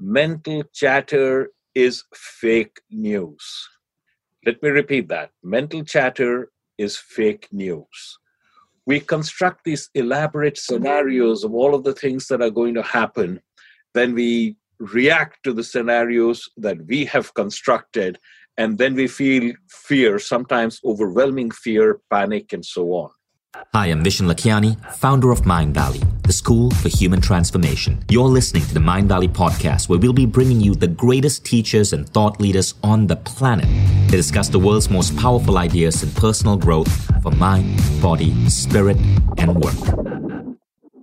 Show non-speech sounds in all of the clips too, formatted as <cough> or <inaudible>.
mental chatter is fake news. Let me repeat that. Mental chatter is fake news. We construct these elaborate scenarios of all of the things that are going to happen. Then we react to the scenarios that we have constructed. And then we feel fear, sometimes overwhelming fear, panic, and so on. Hi, I'm Vishen Lakhiani, founder of Mindvalley, the school for human transformation. You're listening to the Mindvalley podcast, where we'll be bringing you the greatest teachers and thought leaders on the planet to discuss the world's most powerful ideas in personal growth for mind, body, spirit, and work.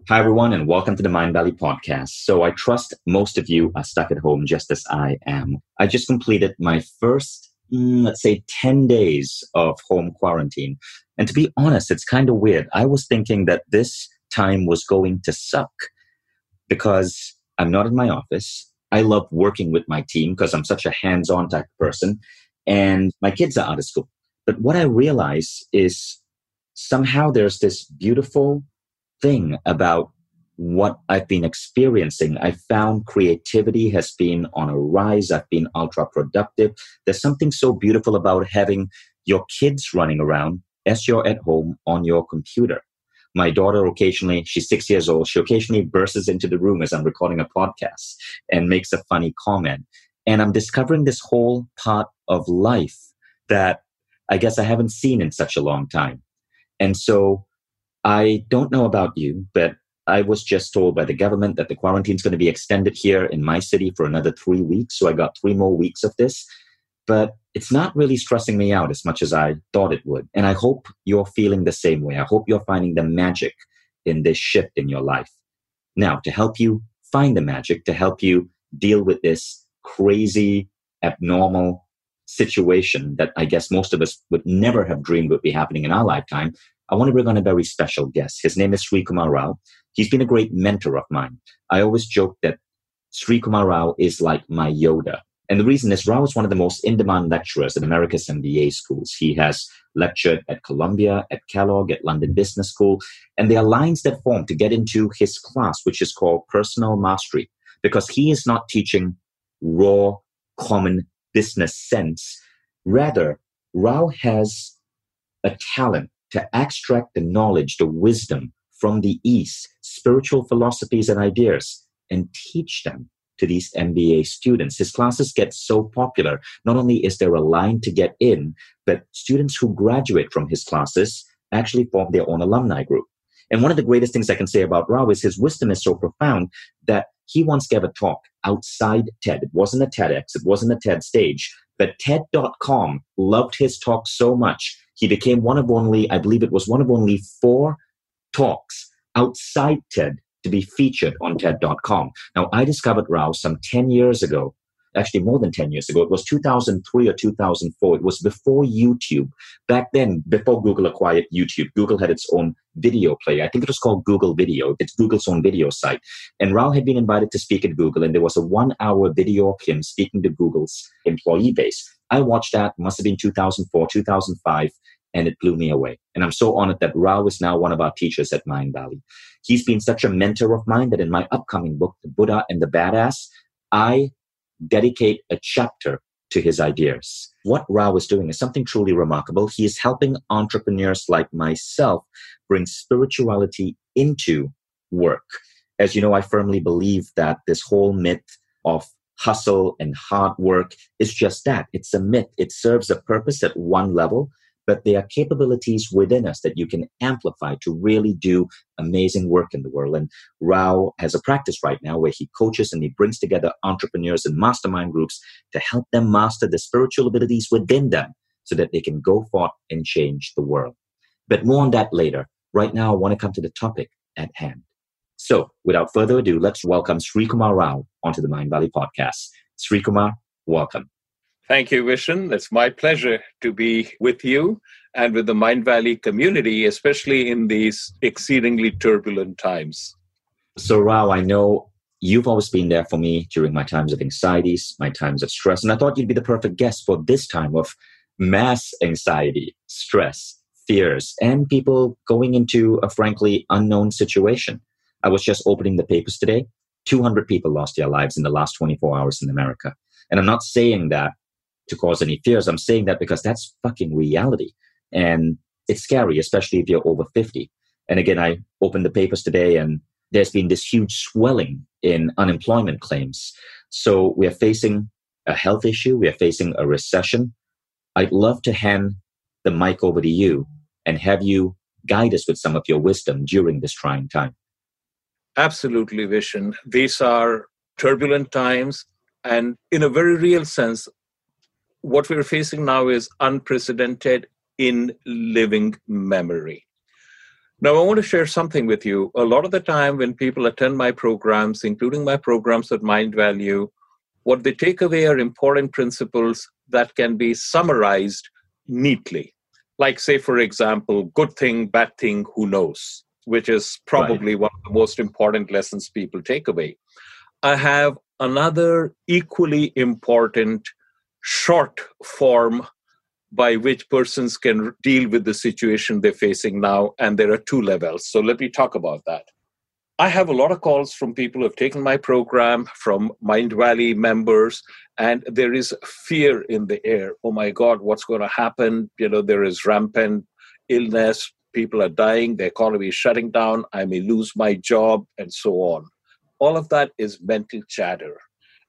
Hi, everyone, and welcome to the Mindvalley podcast. So, I trust most of you are stuck at home just as I am. I just completed my first mm, let's say 10 days of home quarantine. And to be honest, it's kind of weird. I was thinking that this time was going to suck because I'm not in my office. I love working with my team because I'm such a hands on type person. And my kids are out of school. But what I realize is somehow there's this beautiful thing about what I've been experiencing. I found creativity has been on a rise. I've been ultra productive. There's something so beautiful about having your kids running around as you're at home on your computer. My daughter occasionally, she's six years old, she occasionally bursts into the room as I'm recording a podcast and makes a funny comment. And I'm discovering this whole part of life that I guess I haven't seen in such a long time. And so I don't know about you, but I was just told by the government that the quarantine is going to be extended here in my city for another three weeks. So I got three more weeks of this. But it's not really stressing me out as much as I thought it would. And I hope you're feeling the same way. I hope you're finding the magic in this shift in your life. Now, to help you find the magic, to help you deal with this crazy, abnormal situation that I guess most of us would never have dreamed would be happening in our lifetime, I want to bring on a very special guest. His name is Srikumar Rao. He's been a great mentor of mine. I always joke that Srikumar Rao is like my Yoda. And the reason is Rao is one of the most in-demand lecturers at America's MBA schools. He has lectured at Columbia, at Kellogg, at London Business School. And there are lines that form to get into his class, which is called personal mastery, because he is not teaching raw, common business sense. Rather, Rao has a talent to extract the knowledge, the wisdom from the East, spiritual philosophies and ideas, and teach them to these MBA students. His classes get so popular. Not only is there a line to get in, but students who graduate from his classes actually form their own alumni group. And one of the greatest things I can say about Rao is his wisdom is so profound that he once gave a talk outside TED. It wasn't a TEDx, it wasn't a TED stage, but TED.com loved his talk so much. He became one of only, I believe it was one of only four talks outside TED to be featured on TED.com. Now, I discovered Rao some 10 years ago, actually more than 10 years ago. It was 2003 or 2004. It was before YouTube. Back then, before Google acquired YouTube, Google had its own video player. I think it was called Google Video. It's Google's own video site. And Rao had been invited to speak at Google, and there was a one hour video of him speaking to Google's employee base. I watched that, must have been 2004, 2005 and it blew me away. And I'm so honored that Rao is now one of our teachers at Mindvalley. He's been such a mentor of mine that in my upcoming book, The Buddha and the Badass, I dedicate a chapter to his ideas. What Rao is doing is something truly remarkable. He is helping entrepreneurs like myself bring spirituality into work. As you know, I firmly believe that this whole myth of hustle and hard work is just that. It's a myth. It serves a purpose at one level, but there are capabilities within us that you can amplify to really do amazing work in the world. And Rao has a practice right now where he coaches and he brings together entrepreneurs and mastermind groups to help them master the spiritual abilities within them so that they can go forth and change the world. But more on that later. Right now, I want to come to the topic at hand. So, without further ado, let's welcome Srikumar Rao onto the Mindvalley podcast. Srikumar, welcome. Thank you, Vishen. It's my pleasure to be with you and with the Mindvalley community, especially in these exceedingly turbulent times. So, Rao, I know you've always been there for me during my times of anxieties, my times of stress, and I thought you'd be the perfect guest for this time of mass anxiety, stress, fears, and people going into a frankly unknown situation. I was just opening the papers today 200 people lost their lives in the last 24 hours in America. And I'm not saying that to cause any fears. I'm saying that because that's fucking reality. And it's scary, especially if you're over 50. And again, I opened the papers today and there's been this huge swelling in unemployment claims. So we are facing a health issue. We are facing a recession. I'd love to hand the mic over to you and have you guide us with some of your wisdom during this trying time. Absolutely, Vishen. These are turbulent times. And in a very real sense, what we're facing now is unprecedented in living memory. Now, I want to share something with you. A lot of the time, when people attend my programs, including my programs at Mindvalley, what they take away are important principles that can be summarized neatly. Like, say, for example, good thing, bad thing, who knows, which is probably right. one of the most important lessons people take away. I have another equally important short form by which persons can deal with the situation they're facing now. And there are two levels. So let me talk about that. I have a lot of calls from people who have taken my program, from Mindvalley members, and there is fear in the air. Oh my God, what's going to happen? You know, there is rampant illness, people are dying, the economy is shutting down, I may lose my job, and so on. All of that is mental chatter.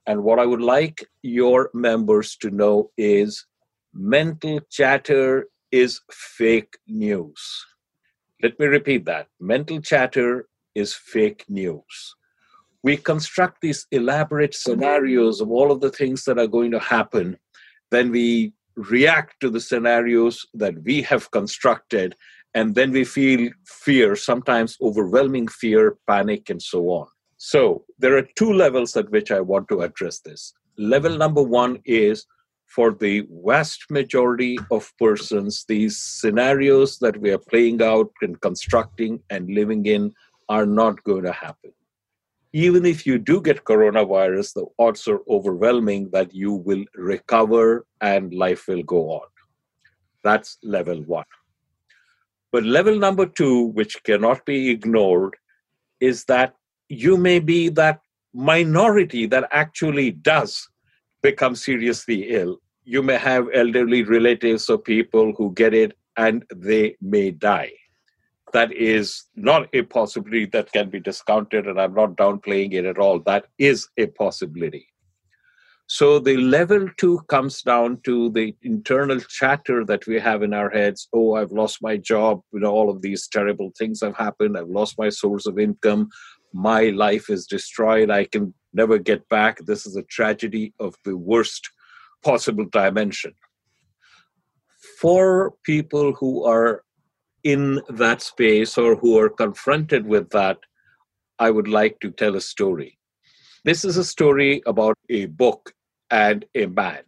And what I would like your members to know is mental chatter is fake news. Let me repeat that. Mental chatter is fake news. We construct these elaborate scenarios of all of the things that are going to happen. Then we react to the scenarios that we have constructed. And then we feel fear, sometimes overwhelming fear, panic, and so on. So there are two levels at which I want to address this. Level number one is for the vast majority of persons, these scenarios that we are playing out and constructing and living in are not going to happen. Even if you do get coronavirus, the odds are overwhelming that you will recover and life will go on. That's level one. But level number two, which cannot be ignored, is that you may be that minority that actually does become seriously ill. You may have elderly relatives or people who get it and they may die. That is not a possibility that can be discounted, and I'm not downplaying it at all. That is a possibility. So the level two comes down to the internal chatter that we have in our heads. Oh, I've lost my job. You know, all of these terrible things have happened. I've lost my source of income. My life is destroyed. I can never get back. This is a tragedy of the worst possible dimension. For people who are in that space or who are confronted with that, I would like to tell a story. This is a story about a book and a man.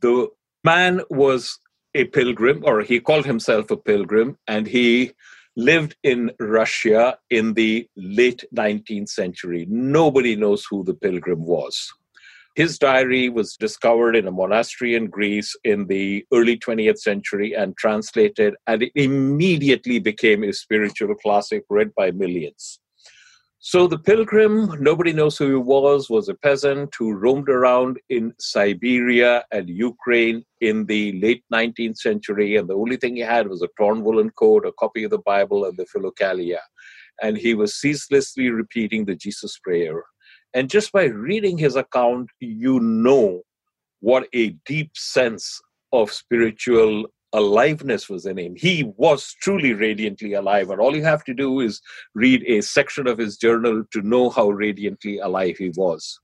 The man was a pilgrim, or he called himself a pilgrim, and he lived in Russia in the late 19th century. Nobody knows who the pilgrim was. His diary was discovered in a monastery in Greece in the early 20th century and translated, and it immediately became a spiritual classic read by millions. So the pilgrim, nobody knows who he was, was a peasant who roamed around in Siberia and Ukraine in the late 19th century. And the only thing he had was a torn woolen coat, a copy of the Bible, and the Philokalia. And he was ceaselessly repeating the Jesus prayer. And just by reading his account, you know what a deep sense of spiritual aliveness was in him. He was truly radiantly alive. And all you have to do is read a section of his journal to know how radiantly alive he was.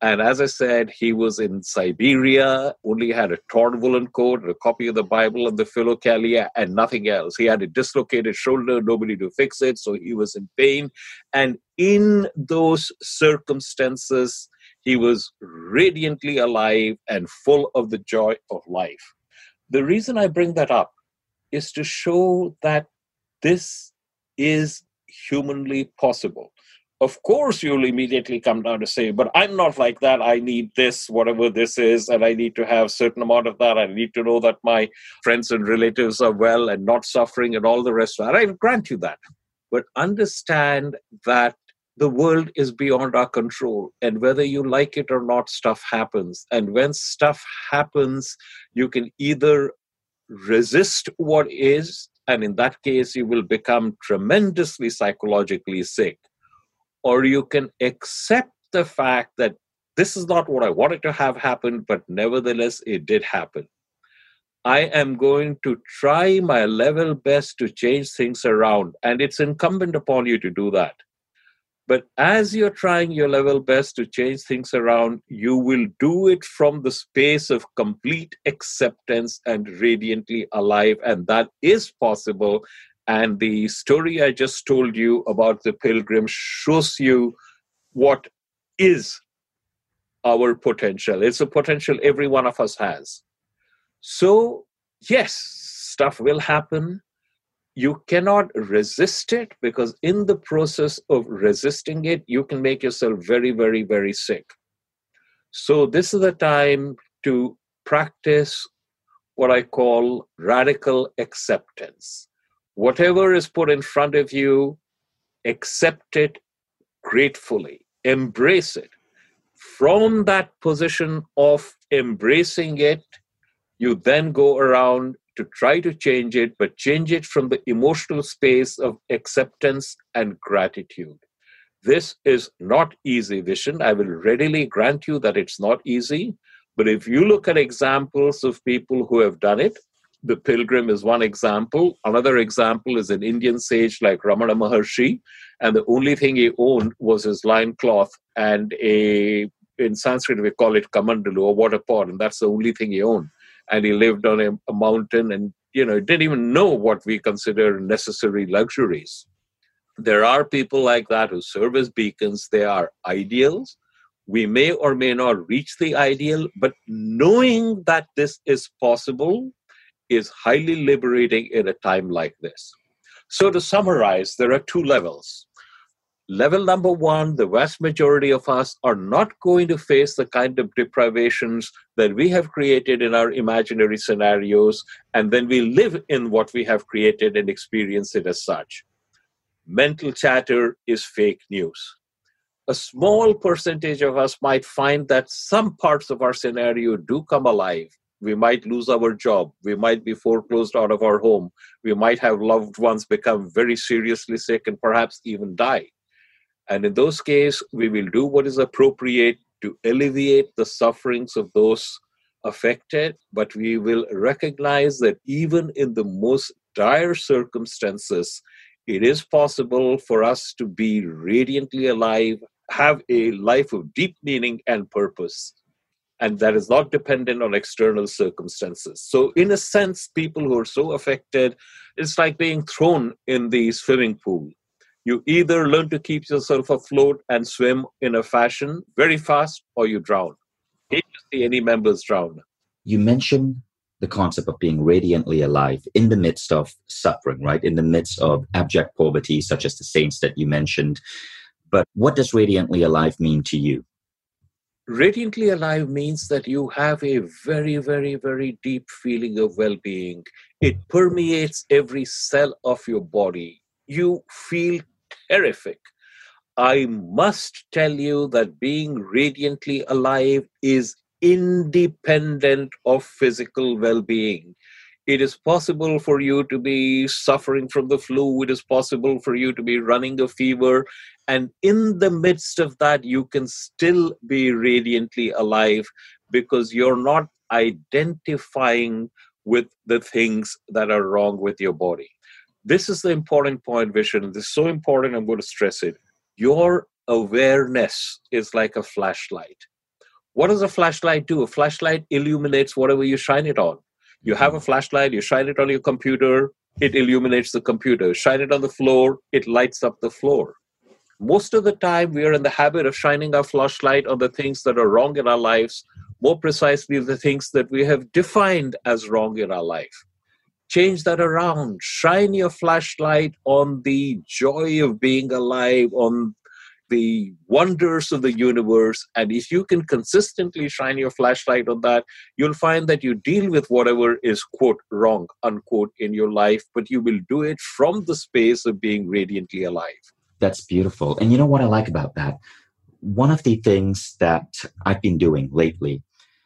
And as I said, he was in Siberia, only had a torn woolen coat, a copy of the Bible and the Philokalia, and nothing else. He had a dislocated shoulder, nobody to fix it, so he was in pain. And in those circumstances, he was radiantly alive and full of the joy of life. The reason I bring that up is to show that this is humanly possible. Of course, you'll immediately come down to say, but I'm not like that. I need this, whatever this is, and I need to have certain amount of that. I need to know that my friends and relatives are well and not suffering and all the rest of that. I grant you that. But understand that the world is beyond our control. And whether you like it or not, stuff happens. And when stuff happens, you can either resist what is, and in that case, you will become tremendously psychologically sick, or you can accept the fact that this is not what I wanted to have happen, but nevertheless, it did happen. I am going to try my level best to change things around, and it's incumbent upon you to do that. But as you're trying your level best to change things around, you will do it from the space of complete acceptance and radiantly alive. And that is possible. And the story I just told you about the pilgrim shows you what is our potential. It's a potential every one of us has. So, yes, stuff will happen you cannot resist it because in the process of resisting it you can make yourself very very very sick. So this is the time to practice what i call radical acceptance. Whatever is put in front of you accept it gratefully. Embrace it. From that position of embracing it you then go around to try to change it, but change it from the emotional space of acceptance and gratitude. This is not easy, Vishen. I will readily grant you that it's not easy. But if you look at examples of people who have done it, the pilgrim is one example. Another example is an Indian sage like Ramana Maharshi, and the only thing he owned was his lion cloth and a in Sanskrit we call it kamandalu or water pot, and that's the only thing he owned and he lived on a, a mountain and you know didn't even know what we consider necessary luxuries. There are people like that who serve as beacons. They are ideals. We may or may not reach the ideal but knowing that this is possible is highly liberating in a time like this. So to summarize there are two levels level number one, the vast majority of us are not going to face the kind of deprivations that we have created in our imaginary scenarios, and then we live in what we have created and experience it as such. Mental chatter is fake news. A small percentage of us might find that some parts of our scenario do come alive. We might lose our job. We might be foreclosed out of our home. We might have loved ones become very seriously sick and perhaps even die and in those cases, we will do what is appropriate to alleviate the sufferings of those affected, but we will recognize that even in the most dire circumstances, it is possible for us to be radiantly alive, have a life of deep meaning and purpose, and that is not dependent on external circumstances. So, in a sense, people who are so affected, it's like being thrown in the swimming pool you either learn to keep yourself afloat and swim in a fashion very fast or you drown. Hate to see any members drown. You mentioned the concept of being radiantly alive in the midst of suffering, right? In the midst of abject poverty, such as the saints that you mentioned. But what does radiantly alive mean to you? Radiantly alive means that you have a very, very, very deep feeling of well being. It permeates every cell of your body. You feel terrific. I must tell you that being radiantly alive is independent of physical well being. It is possible for you to be suffering from the flu. It is possible for you to be running a fever. And in the midst of that, you can still be radiantly alive because you're not identifying with the things that are wrong with your body. This is the important point, Vishen. This is so important, I'm going to stress it. Your awareness is like a flashlight. What does a flashlight do? A flashlight illuminates whatever you shine it on. You have a flashlight, you shine it on your computer, it illuminates the computer. Shine it on the floor, it lights up the floor. Most of the time, we are in the habit of shining our flashlight on the things that are wrong in our lives, more precisely, the things that we have defined as wrong in our life change that around. Shine your flashlight on the joy of being alive, on the wonders of the universe. And if you can consistently shine your flashlight on that, you'll find that you deal with whatever is, quote, wrong, unquote, in your life, but you will do it from the space of being radiantly alive. That's beautiful. And you know what I like about that? One of the things that I've been doing lately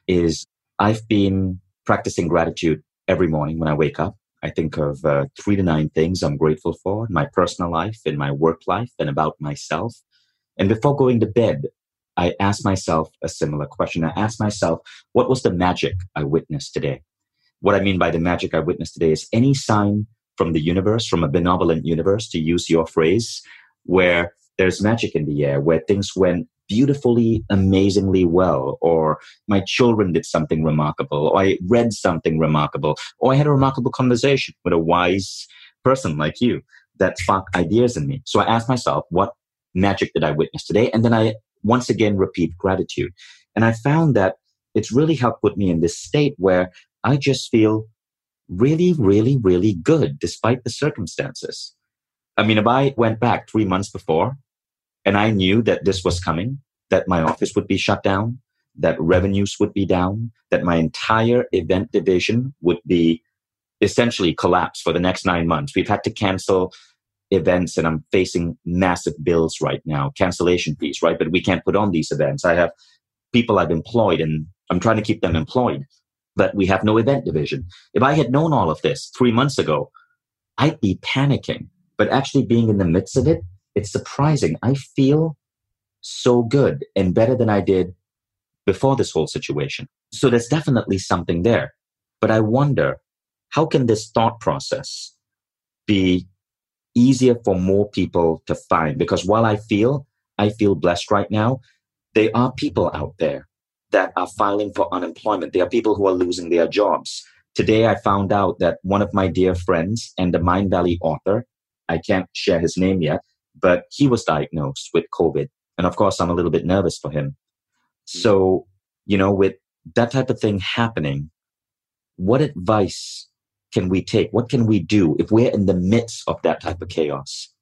is I've been practicing gratitude every morning when I wake up. I think of uh, three to nine things I'm grateful for in my personal life, in my work life, and about myself. And before going to bed, I ask myself a similar question. I ask myself, what was the magic I witnessed today? What I mean by the magic I witnessed today is any sign from the universe, from a benevolent universe, to use your phrase, where there's magic in the air, where things went beautifully, amazingly well, or my children did something remarkable, or I read something remarkable, or I had a remarkable conversation with a wise person like you that sparked ideas in me. So I asked myself, what magic did I witness today? And then I once again repeat gratitude. And I found that it's really helped put me in this state where I just feel really, really, really good despite the circumstances. I mean, if I went back three months before and I knew that this was coming, that my office would be shut down, that revenues would be down, that my entire event division would be essentially collapse for the next nine months. We've had to cancel events and I'm facing massive bills right now, cancellation fees, right? But we can't put on these events. I have people I've employed and I'm trying to keep them employed, but we have no event division. If I had known all of this three months ago, I'd be panicking. But actually being in the midst of it, it's surprising. I feel so good and better than I did before this whole situation. So there's definitely something there. But I wonder, how can this thought process be easier for more people to find because while I feel I feel blessed right now, there are people out there that are filing for unemployment. There are people who are losing their jobs. Today I found out that one of my dear friends and the Mindvalley author, I can't share his name yet, but he was diagnosed with COVID. And of course I'm a little bit nervous for him. Mm. So, you know, with that type of thing happening, what advice can we take? What can we do if we're in the midst of that type of chaos?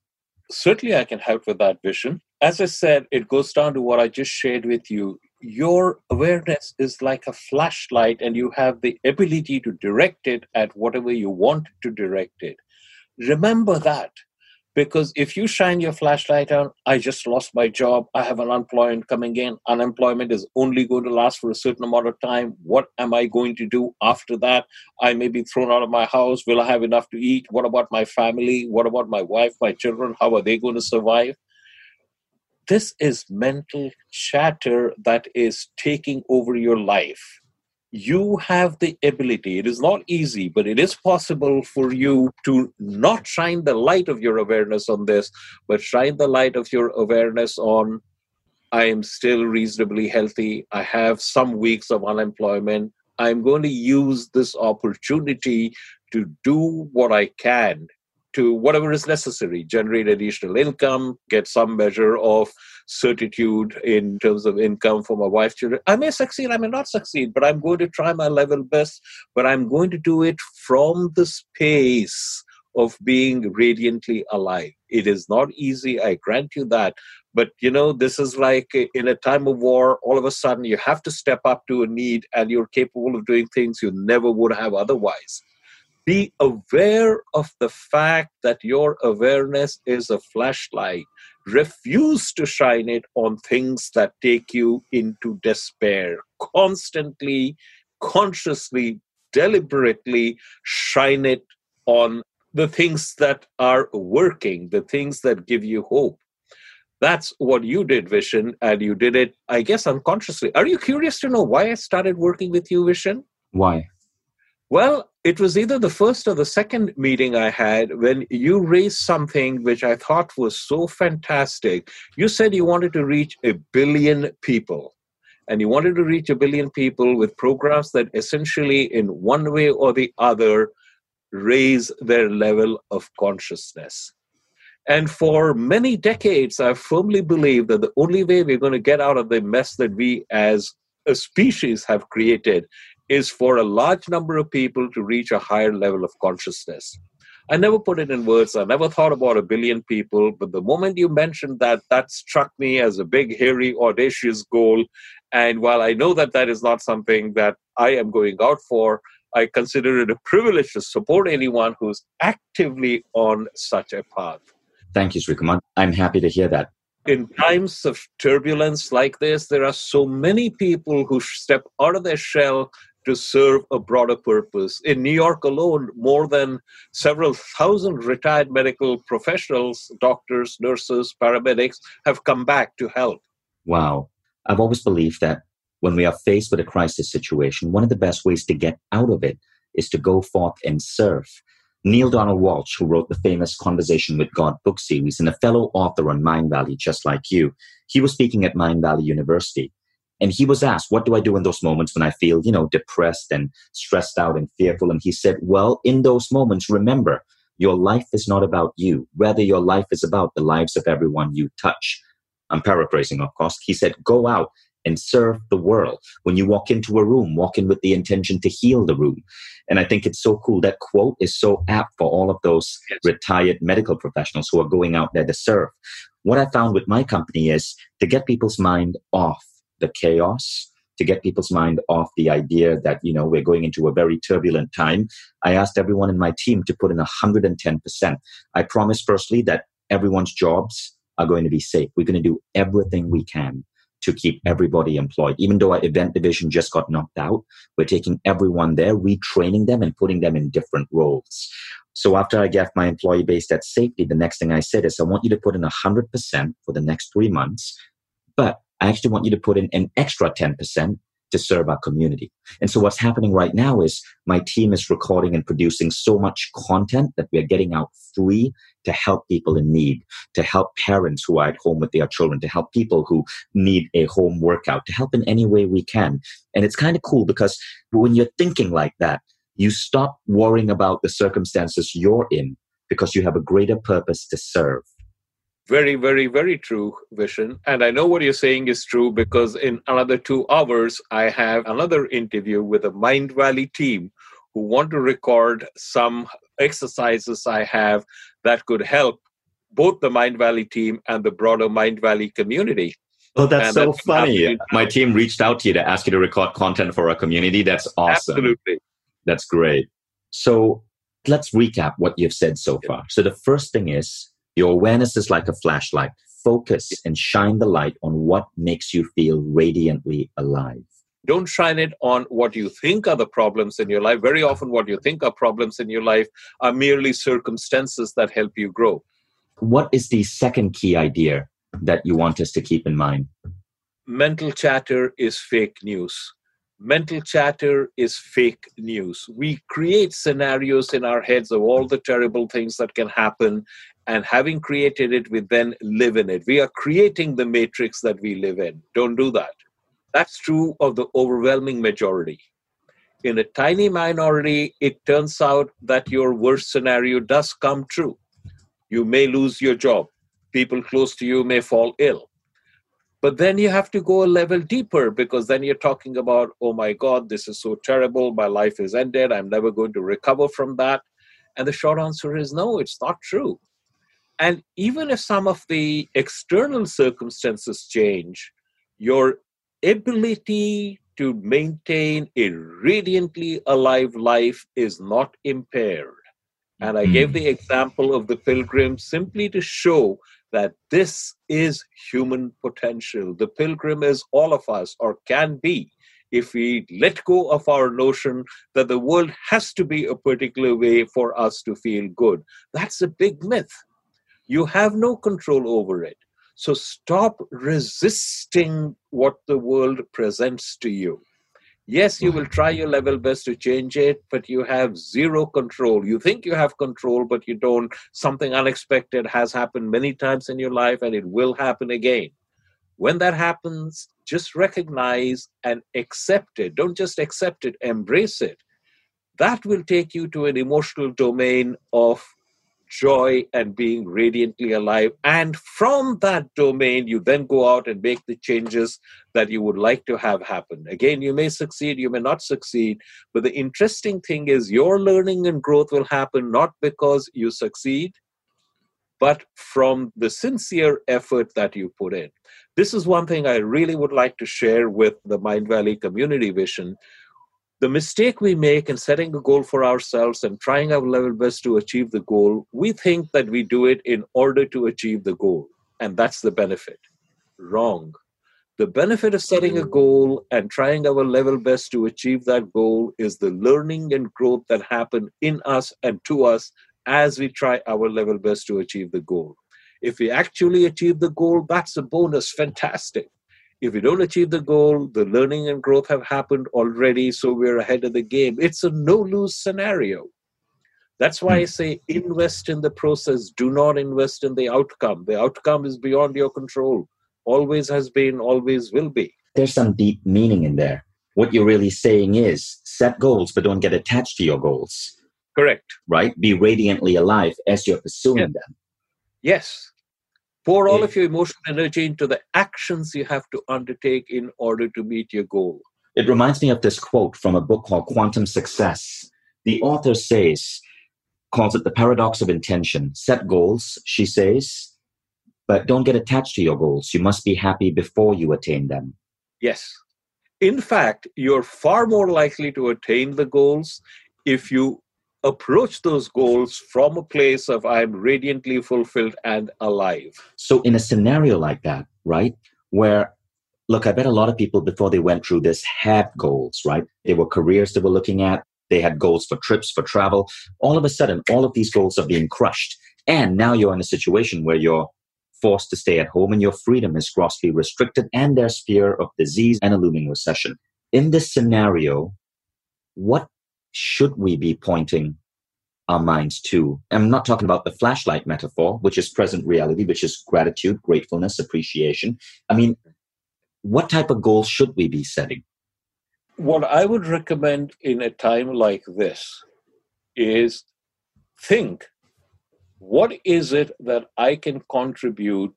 Certainly, I can help with that Vishen. As I said, it goes down to what I just shared with you. Your awareness is like a flashlight, and you have the ability to direct it at whatever you want to direct it. Remember that because if you shine your flashlight on i just lost my job i have an unemployment coming in unemployment is only going to last for a certain amount of time what am i going to do after that? I may be thrown out of my house will i have enough to eat? What about my family? What about my wife my children? How are they going to survive? This is mental chatter that is taking over your life you have the ability. It is not easy, but it is possible for you to not shine the light of your awareness on this, but shine the light of your awareness on I am still reasonably healthy. I have some weeks of unemployment. I'm going to use this opportunity to do what I can to whatever is necessary. Generate additional income get some measure of certitude in terms of income for my wife children. I may succeed i may not succeed but i'm going to try my level best but i'm going to do it from the space of being radiantly alive. It is not easy i grant you that but you know this is like in a time of war all of a sudden you have to step up to a need and you're capable of doing things you never would have otherwise be aware of the fact that your awareness is a flashlight. Refuse to shine it on things that take you into despair. Constantly, consciously, deliberately shine it on the things that are working, the things that give you hope. That's what you did, Vishen, and you did it, I guess, unconsciously. Are you curious to know why I started working with you, Vishen? Why? Well, it was either the first or the second meeting I had when you raised something which I thought was so fantastic. You said you wanted to reach a billion people. And you wanted to reach a billion people with programs that essentially, in one way or the other, raise their level of consciousness. And for many decades, I firmly believe that the only way we're going to get out of the mess that we as a species have created is for a large number of people to reach a higher level of consciousness. I never put it in words. I never thought about a billion people. But the moment you mentioned that, that struck me as a big, hairy, audacious goal. And while I know that that is not something that I am going out for, I consider it a privilege to support anyone who's actively on such a path. Thank you, Srikumar. I'm happy to hear that. In times of turbulence like this, there are so many people who step out of their shell to serve a broader purpose. In New York alone, more than several thousand retired medical professionals, doctors, nurses, paramedics, have come back to help. Wow. I've always believed that when we are faced with a crisis situation, one of the best ways to get out of it is to go forth and serve. Neale Donald Walsch, who wrote the famous Conversation with God book series and a fellow author on Mindvalley, just like you, he was speaking at Mindvalley University. And he was asked, What do I do in those moments when I feel, you know, depressed and stressed out and fearful? And he said, Well, in those moments, remember, your life is not about you. Rather, your life is about the lives of everyone you touch. I'm paraphrasing, of course. He said, Go out and serve the world. When you walk into a room, walk in with the intention to heal the room. And I think it's so cool. That quote is so apt for all of those retired medical professionals who are going out there to serve. What I found with my company is to get people's mind off the chaos, to get people's mind off the idea that, you know, we're going into a very turbulent time. I asked everyone in my team to put in 110%. I promise firstly that everyone's jobs are going to be safe. We're going to do everything we can to keep everybody employed. Even though our event division just got knocked out, we're taking everyone there, retraining them, and putting them in different roles. So after I gave my employee base that safety, the next thing I said is, I want you to put in 100% for the next three months, but I actually want you to put in an extra 10% to serve our community. And so what's happening right now is my team is recording and producing so much content that we're getting out free to help people in need, to help parents who are at home with their children, to help people who need a home workout, to help in any way we can. And it's kind of cool because when you're thinking like that, you stop worrying about the circumstances you're in because you have a greater purpose to serve. Very, very, very true, Vishen. And I know what you're saying is true because in another two hours, I have another interview with a Mindvalley team who want to record some exercises I have that could help both the Mindvalley team and the broader Mindvalley community. Oh, that's and so that's funny. My team reached out to you to ask you to record content for our community. That's awesome. Absolutely. That's great. So let's recap what you've said so far. So the first thing is your awareness is like a flashlight. Focus and shine the light on what makes you feel radiantly alive. Don't shine it on what you think are the problems in your life. Very often, what you think are problems in your life are merely circumstances that help you grow. What is the second key idea that you want us to keep in mind? Mental chatter is fake news mental chatter is fake news. We create scenarios in our heads of all the terrible things that can happen, and having created it, we then live in it. We are creating the matrix that we live in. Don't do that. That's true of the overwhelming majority. In a tiny minority, it turns out that your worst scenario does come true. You may lose your job. People close to you may fall ill but then you have to go a level deeper because then you're talking about, oh my God, this is so terrible. My life is ended. I'm never going to recover from that. And the short answer is no, it's not true. And even if some of the external circumstances change, your ability to maintain a radiantly alive life is not impaired. And I gave the hmm. example of the pilgrim simply to show that this is human potential. The pilgrim is all of us, or can be, if we let go of our notion that the world has to be a particular way for us to feel good. That's a big myth. You have no control over it. So stop resisting what the world presents to you. Yes, you will try your level best to change it, but you have zero control. You think you have control, but you don't. Something unexpected has happened many times in your life, and it will happen again. When that happens, just recognize and accept it. Don't just accept it, embrace it. That will take you to an emotional domain of joy and being radiantly alive. And from that domain, you then go out and make the changes that you would like to have happen. Again, you may succeed, you may not succeed. But the interesting thing is, your learning and growth will happen not because you succeed, but from the sincere effort that you put in. This is one thing I really would like to share with the Mindvalley community Vishen the mistake we make in setting a goal for ourselves and trying our level best to achieve the goal, we think that we do it in order to achieve the goal. And that's the benefit. Wrong. The benefit of setting a goal and trying our level best to achieve that goal is the learning and growth that happen in us and to us as we try our level best to achieve the goal. If we actually achieve the goal, that's a bonus, fantastic. If we don't achieve the goal, the learning and growth have happened already, so we're ahead of the game. It's a no lose scenario. That's why I hmm. say invest in the process, do not invest in the outcome. The outcome is beyond your control, always has been, always will be. There's some deep meaning in there. What you're really saying is set goals, but don't get attached to your goals. Correct. Right? Be radiantly alive as you're pursuing yeah. them. Yes. Pour all of your emotional energy into the actions you have to undertake in order to meet your goal. It reminds me of this quote from a book called Quantum Success. The author says, calls it the paradox of intention. Set goals, she says, but don't get attached to your goals. You must be happy before you attain them. Yes. In fact, you're far more likely to attain the goals if you approach those goals from a place of I'm radiantly fulfilled and alive. So, in a scenario like that, right, where look, I bet a lot of people before they went through this had goals, right? They were careers they were looking at, they had goals for trips, for travel. All of a sudden, all of these goals are being crushed. And now you're in a situation where you're forced to stay at home and your freedom is grossly restricted, and there's fear of disease and a looming recession. In this scenario, what should we be pointing our minds to? I'm not talking about the flashlight metaphor, which is present reality, which is gratitude, gratefulness, appreciation. I mean, what type of goals should we be setting? What I would recommend in a time like this is think what is it that I can contribute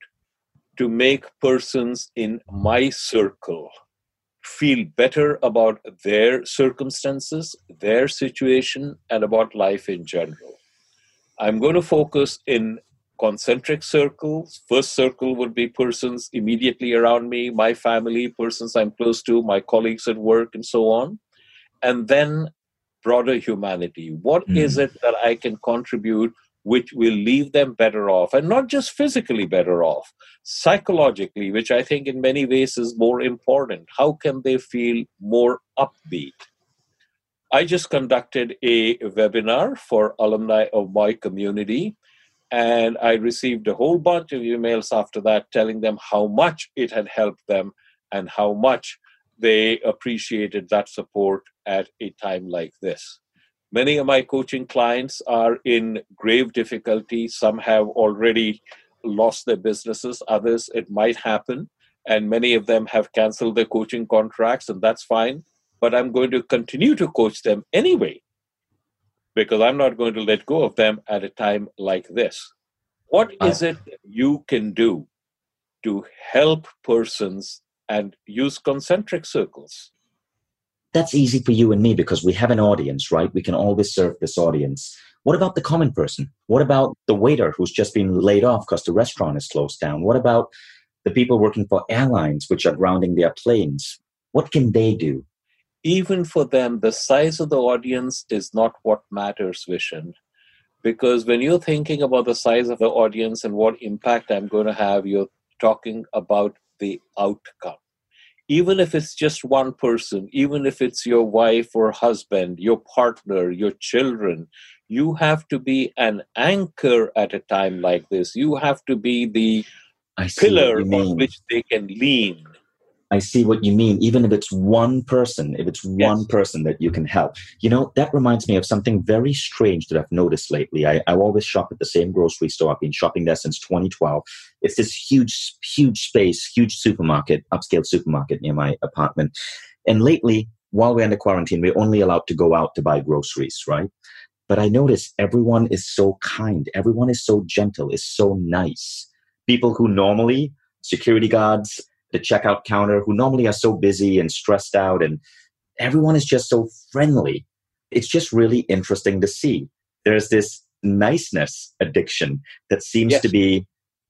to make persons in my circle feel better about their circumstances, their situation, and about life in general. I'm going to focus in concentric circles. First circle would be persons immediately around me, my family, persons I'm close to, my colleagues at work, and so on. And then broader humanity. What mm. is it that I can contribute which will leave them better off and not just physically better off psychologically which i think in many ways is more important. How can they feel more upbeat? I just conducted a webinar for alumni of my community and i received a whole bunch of emails after that telling them how much it had helped them and how much they appreciated that support at a time like this Many of my coaching clients are in grave difficulty. Some have already lost their businesses, others, it might happen. And many of them have canceled their coaching contracts, and that's fine. But I'm going to continue to coach them anyway, because I'm not going to let go of them at a time like this. What is it you can do to help persons and use concentric circles? That's easy for you and me because we have an audience, right? We can always serve this audience. What about the common person? What about the waiter who's just been laid off because the restaurant is closed down? What about the people working for airlines which are grounding their planes? What can they do? Even for them, the size of the audience is not what matters, Vishen. Because when you're thinking about the size of the audience and what impact I'm going to have, you're talking about the outcome even if it's just one person, even if it's your wife or husband, your partner, your children, you have to be an anchor at a time like this. You have to be the pillar on which they can lean. I see what you mean. Even if it's one person, if it's one person that you can help. You know, that reminds me of something very strange that I've noticed lately. I, I always shop at the same grocery store. I've been shopping there since 2012. It's this huge, huge space, huge supermarket, upscale supermarket near my apartment. And lately, while we're under quarantine, we're only allowed to go out to buy groceries, right? But I notice everyone is so kind. Everyone is so gentle, is so nice. People who normally, security guards, the checkout counter who normally are so busy and stressed out and everyone is just so friendly it's just really interesting to see there's this niceness addiction that seems yes. to be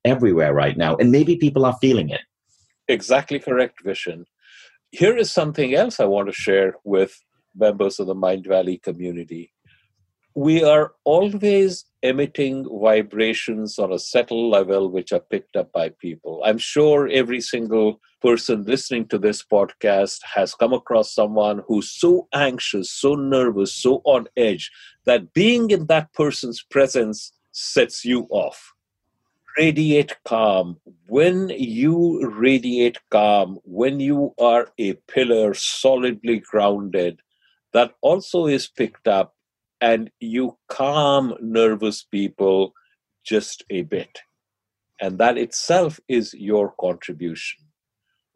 everywhere right now and maybe people are feeling it exactly correct Vishen here is something else i want to share with members of the Mindvalley community. We are always emitting vibrations on a subtle level which are picked up by people. I'm sure every single person listening to this podcast has come across someone who's so anxious, so nervous, so on edge that being in that person's presence sets you off. Radiate calm. When you radiate calm, when you are a pillar solidly grounded, that also is picked up and you calm nervous people just a bit. And that itself is your contribution.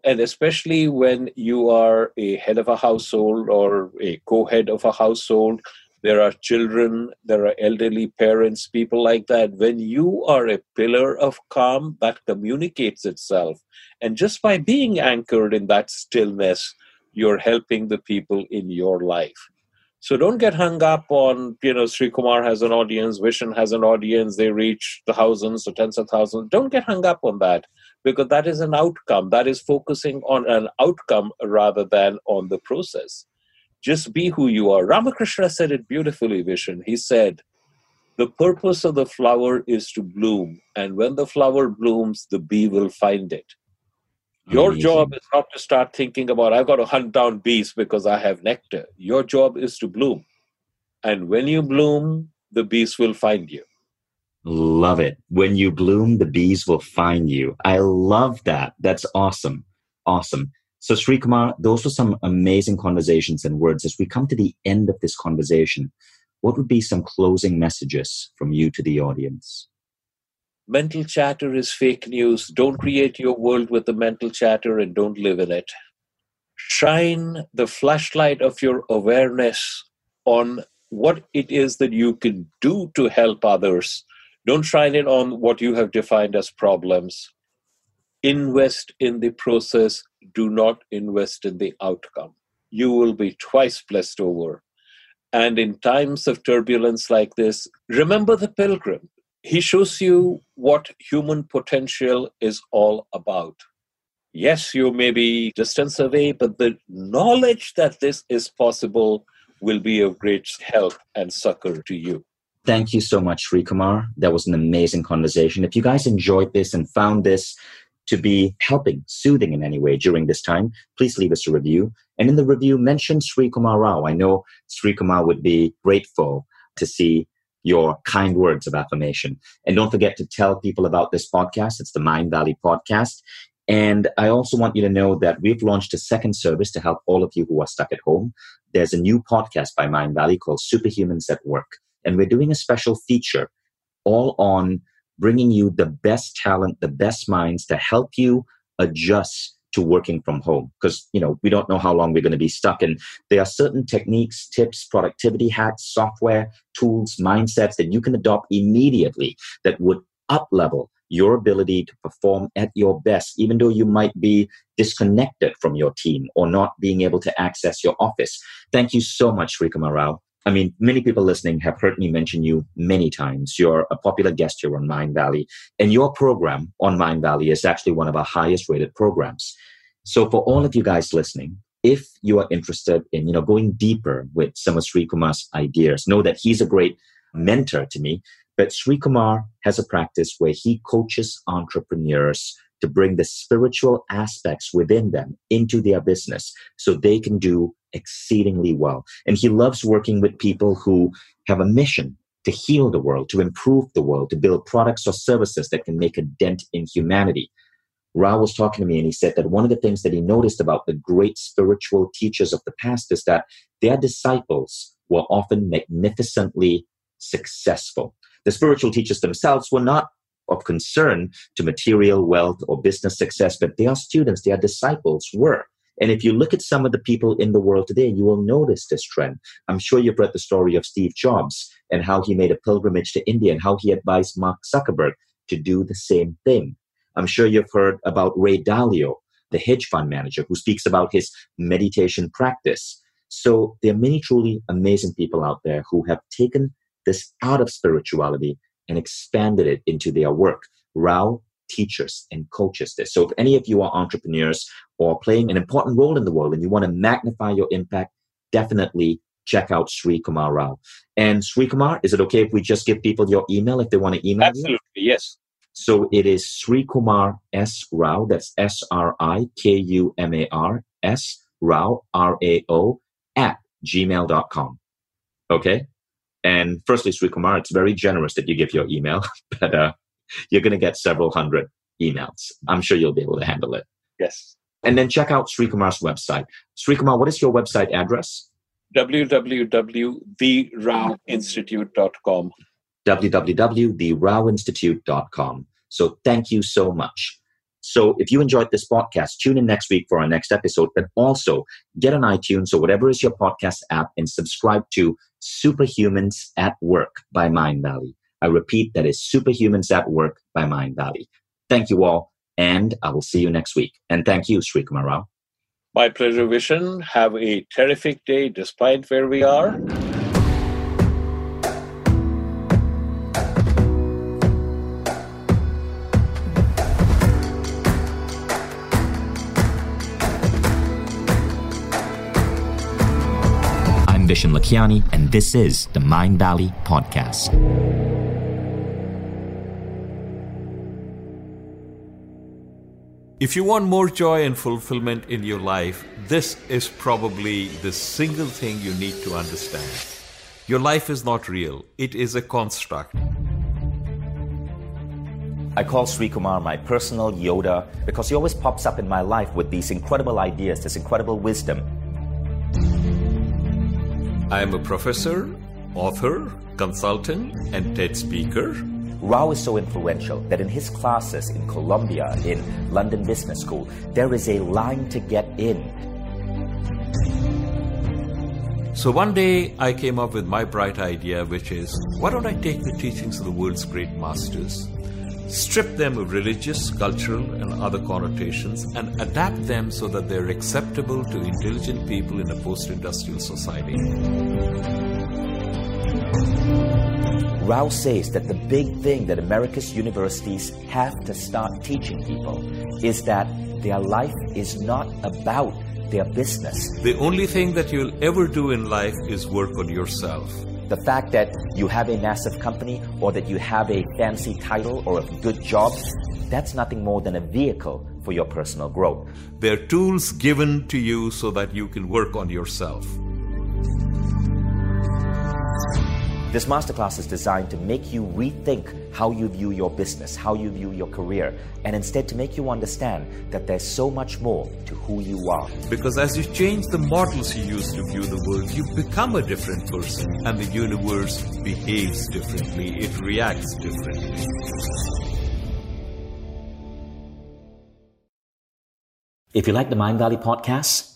And especially when you are a head of a household or a co head of a household, there are children, there are elderly parents, people like that. When you are a pillar of calm, that communicates itself. And just by being anchored in that stillness, you're helping the people in your life. So don't get hung up on, you know, Srikumar has an audience, Vishen has an audience, they reach the thousands or tens of thousands. Don't get hung up on that because that is an outcome. That is focusing on an outcome rather than on the process. Just be who you are. Ramakrishna said it beautifully, Vishen. He said, the purpose of the flower is to bloom, and when the flower blooms, the bee will find it. Your Amazing. job is not to start thinking about, I've got to hunt down bees because I have nectar. Your job is to bloom. And when you bloom, the bees will find you. Love it. When you bloom, the bees will find you. I love that. That's awesome. Awesome. So, Srikumar, those were some amazing conversations and words. As we come to the end of this conversation, what would be some closing messages from you to the audience? Mental chatter is fake news. Don't create your world with the mental chatter and don't live in it. Shine the flashlight of your awareness on what it is that you can do to help others. Don't shine it on what you have defined as problems. Invest in the process, do not invest in the outcome. You will be twice blessed over. And in times of turbulence like this, remember the pilgrim he shows you what human potential is all about. Yes, you may be distance away, but the knowledge that this is possible will be of great help and succor to you. Thank you so much, Srikumar. That was an amazing conversation. If you guys enjoyed this and found this to be helping, soothing in any way during this time, please leave us a review. And in the review, mention Srikumar Rao. I know Srikumar would be grateful to see your kind words of affirmation. And don't forget to tell people about this podcast. It's the Mindvalley podcast. And I also want you to know that we've launched a second service to help all of you who are stuck at home. There's a new podcast by Mindvalley called Superhumans at Work. And we're doing a special feature all on bringing you the best talent, the best minds to help you adjust to working from home because you know we don't know how long we're going to be stuck. And there are certain techniques tips productivity hacks software tools mindsets that you can adopt immediately that would up level your ability to perform at your best even though you might be disconnected from your team or not being able to access your office. Thank you so much Srikumar Rao I mean, many people listening have heard me mention you many times. You're a popular guest here on Mindvalley, and your program on Mindvalley is actually one of our highest rated programs. So for all of you guys listening, if you are interested in, you know, going deeper with some of Srikumar's ideas, know that he's a great mentor to me. But Srikumar has a practice where he coaches entrepreneurs to bring the spiritual aspects within them into their business so they can do exceedingly well. And he loves working with people who have a mission to heal the world, to improve the world, to build products or services that can make a dent in humanity. Ra was talking to me and he said that one of the things that he noticed about the great spiritual teachers of the past is that their disciples were often magnificently successful. The spiritual teachers themselves were not of concern to material wealth or business success, but their students, their disciples were. And if you look at some of the people in the world today, you will notice this trend. I'm sure you've read the story of Steve Jobs and how he made a pilgrimage to India and how he advised Mark Zuckerberg to do the same thing. I'm sure you've heard about Ray Dalio, the hedge fund manager, who speaks about his meditation practice. So there are many truly amazing people out there who have taken this out of spirituality and expanded it into their work. Rao teachers and coaches this. So if any of you are entrepreneurs or playing an important role in the world and you want to magnify your impact, definitely check out Srikumar Rao. And Srikumar, is it okay if we just give people your email if they want to email Absolutely, you? yes. So it is Srikumar S Rao. That's S R I K U M A R S Rao R A O at gmail.com. Okay. And firstly, Srikumar, it's very generous that you give your email, <laughs> but uh, you're going to get several hundred emails. I'm sure you'll be able to handle it. Yes. And then check out Srikumar's website. Srikumar, what is your website address? www.theraoinstitute.com. www.theraoinstitute.com. So thank you so much. So if you enjoyed this podcast, tune in next week for our next episode, but also get on iTunes or whatever is your podcast app and subscribe to Superhumans at Work by Mindvalley. I repeat, that is Superhumans at Work by Mindvalley. Thank you all, and I will see you next week. And thank you, Srikumar Rao. My pleasure, Vishen. Have a terrific day despite where we are. I'm Vishen Lakhiani, and this is the Mindvalley Podcast. If you want more joy and fulfillment in your life, this is probably the single thing you need to understand. Your life is not real, it is a construct. I call Srikumar my personal Yoda because he always pops up in my life with these incredible ideas, this incredible wisdom. I am a professor, author, consultant, and TED speaker. Rao is so influential that in his classes in Columbia, in London Business School, there is a line to get in. So one day I came up with my bright idea, which is why don't I take the teachings of the world's great masters, strip them of religious, cultural, and other connotations, and adapt them so that they're acceptable to intelligent people in a post industrial society? Rao says that the big thing that America's universities have to start teaching people is that their life is not about their business. The only thing that you'll ever do in life is work on yourself. The fact that you have a massive company or that you have a fancy title or a good job, that's nothing more than a vehicle for your personal growth. They're tools given to you so that you can work on yourself. This masterclass is designed to make you rethink how you view your business, how you view your career, and instead to make you understand that there's so much more to who you are. Because as you change the models you use to view the world, you become a different person, and the universe behaves differently, it reacts differently. If you like the Mindvalley podcast,